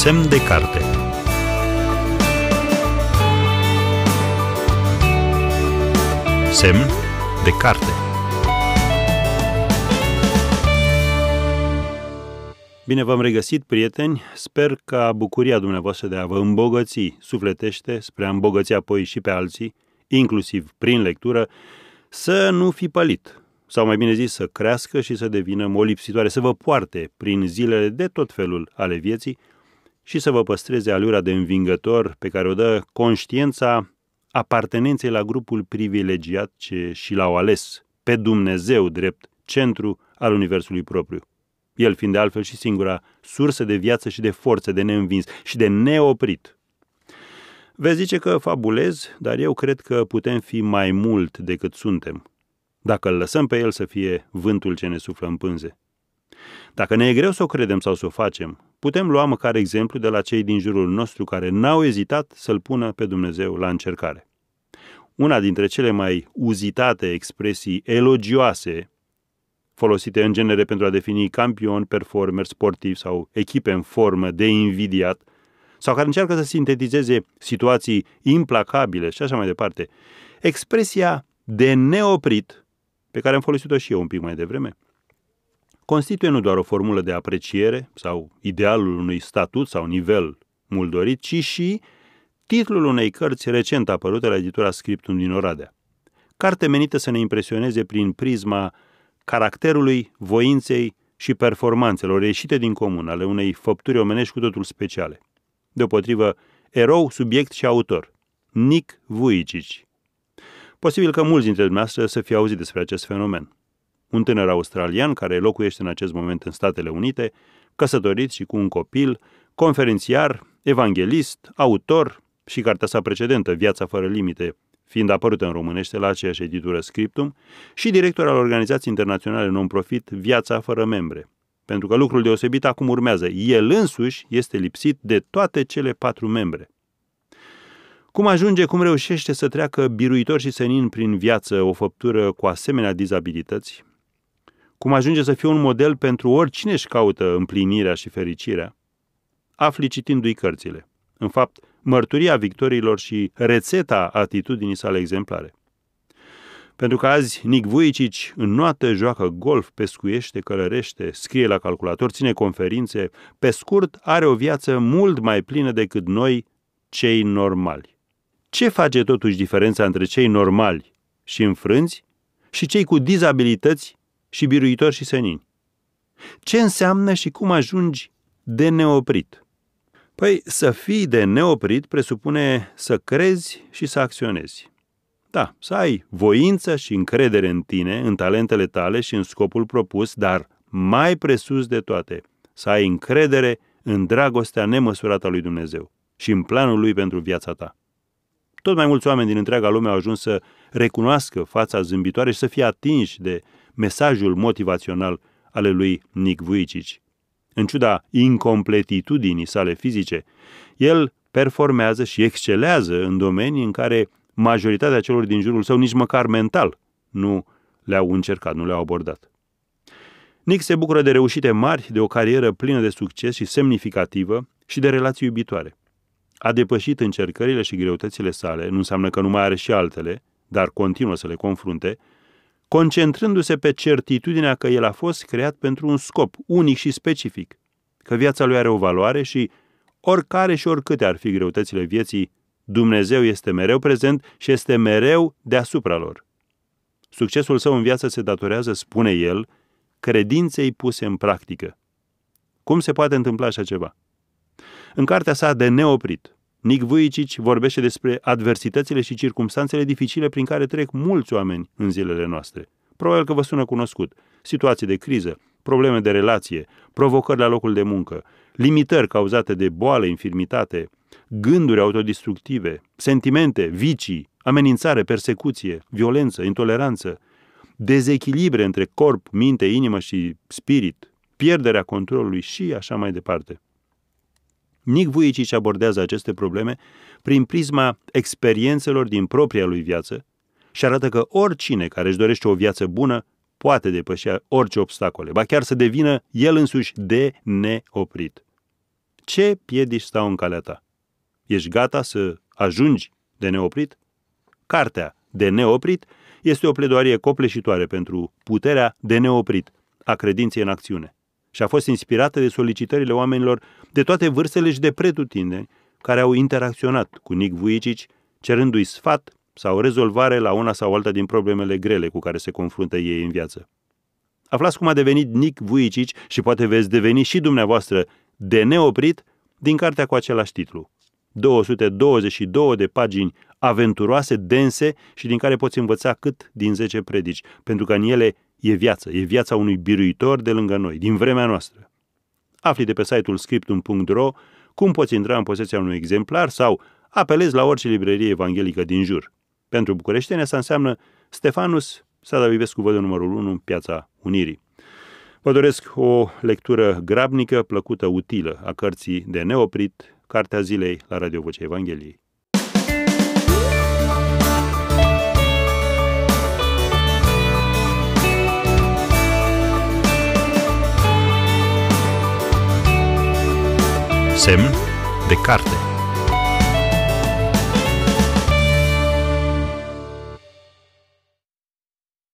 Semn de carte Semn de carte Bine v-am regăsit, prieteni! Sper ca bucuria dumneavoastră de a vă îmbogăți sufletește spre a îmbogăți apoi și pe alții, inclusiv prin lectură, să nu fi pălit, sau mai bine zis, să crească și să devină molipsitoare, să vă poarte prin zilele de tot felul ale vieții și să vă păstreze alura de învingător pe care o dă conștiința apartenenței la grupul privilegiat ce și l-au ales pe Dumnezeu drept centru al universului propriu. El fiind de altfel și singura sursă de viață și de forță de neînvins și de neoprit. Veți zice că fabulez, dar eu cred că putem fi mai mult decât suntem dacă îl lăsăm pe el să fie vântul ce ne suflă în pânze. Dacă ne e greu să o credem sau să o facem, putem lua măcar exemplu de la cei din jurul nostru care n-au ezitat să-L pună pe Dumnezeu la încercare. Una dintre cele mai uzitate expresii elogioase folosite în genere pentru a defini campioni, performer, sportivi sau echipe în formă de invidiat, sau care încearcă să sintetizeze situații implacabile și așa mai departe. Expresia de neoprit pe care am folosit-o și eu un pic mai devreme, constituie nu doar o formulă de apreciere sau idealul unui statut sau nivel mult dorit, ci și titlul unei cărți recent apărute la editura Scriptum din Oradea. Carte menită să ne impresioneze prin prisma caracterului, voinței și performanțelor ieșite din comun ale unei făpturi omenești cu totul speciale. Deopotrivă, erou, subiect și autor, Nick Vujicic, Posibil că mulți dintre dumneavoastră să fie auzit despre acest fenomen. Un tânăr australian care locuiește în acest moment în Statele Unite, căsătorit și cu un copil, conferențiar, evanghelist, autor și cartea sa precedentă, Viața fără limite, fiind apărută în românește la aceeași editură Scriptum, și director al organizației internaționale non-profit Viața fără membre. Pentru că lucrul deosebit acum urmează. El însuși este lipsit de toate cele patru membre. Cum ajunge, cum reușește să treacă biruitor și senin prin viață o făptură cu asemenea dizabilități? Cum ajunge să fie un model pentru oricine își caută împlinirea și fericirea? Afli citindu-i cărțile. În fapt, mărturia victoriilor și rețeta atitudinii sale exemplare. Pentru că azi Nick Vujicic înnoată, joacă golf, pescuiește, călărește, scrie la calculator, ține conferințe, pe scurt, are o viață mult mai plină decât noi, cei normali. Ce face totuși diferența între cei normali și înfrânți și cei cu dizabilități și biruitori și senini? Ce înseamnă și cum ajungi de neoprit? Păi, să fii de neoprit presupune să crezi și să acționezi. Da, să ai voință și încredere în tine, în talentele tale și în scopul propus, dar mai presus de toate, să ai încredere în dragostea nemăsurată a lui Dumnezeu și în planul lui pentru viața ta. Tot mai mulți oameni din întreaga lume au ajuns să recunoască fața zâmbitoare și să fie atinși de mesajul motivațional ale lui Nick Vujicic. În ciuda incompletitudinii sale fizice, el performează și excelează în domenii în care majoritatea celor din jurul său nici măcar mental nu le-au încercat, nu le-au abordat. Nick se bucură de reușite mari, de o carieră plină de succes și semnificativă și de relații iubitoare a depășit încercările și greutățile sale, nu înseamnă că nu mai are și altele, dar continuă să le confrunte, concentrându-se pe certitudinea că el a fost creat pentru un scop unic și specific, că viața lui are o valoare și, oricare și oricâte ar fi greutățile vieții, Dumnezeu este mereu prezent și este mereu deasupra lor. Succesul său în viață se datorează, spune el, credinței puse în practică. Cum se poate întâmpla așa ceva? În cartea sa de neoprit, Nick Vujicic vorbește despre adversitățile și circumstanțele dificile prin care trec mulți oameni în zilele noastre. Probabil că vă sună cunoscut. Situații de criză, probleme de relație, provocări la locul de muncă, limitări cauzate de boală, infirmitate, gânduri autodistructive, sentimente, vicii, amenințare, persecuție, violență, intoleranță, dezechilibre între corp, minte, inimă și spirit, pierderea controlului și așa mai departe. Nick Vujicic abordează aceste probleme prin prisma experiențelor din propria lui viață și arată că oricine care își dorește o viață bună poate depăși orice obstacole, ba chiar să devină el însuși de neoprit. Ce piedici stau în calea ta? Ești gata să ajungi de neoprit? Cartea de neoprit este o pledoarie copleșitoare pentru puterea de neoprit a credinței în acțiune și a fost inspirată de solicitările oamenilor de toate vârstele și de pretutindeni care au interacționat cu Nick Vujicic, cerându-i sfat sau rezolvare la una sau alta din problemele grele cu care se confruntă ei în viață. Aflați cum a devenit Nick Vujicic și poate veți deveni și dumneavoastră de neoprit din cartea cu același titlu. 222 de pagini aventuroase, dense și din care poți învăța cât din 10 predici, pentru că în ele e viață, e viața unui biruitor de lângă noi, din vremea noastră. Afli de pe site-ul scriptum.ro cum poți intra în posesia unui exemplar sau apelezi la orice librărie evanghelică din jur. Pentru bucureștene asta înseamnă Stefanus Sadavivescu Vădă numărul 1 în Piața Unirii. Vă doresc o lectură grabnică, plăcută, utilă a cărții de neoprit, Cartea Zilei la Radio Vocea Evangheliei. Semn de carte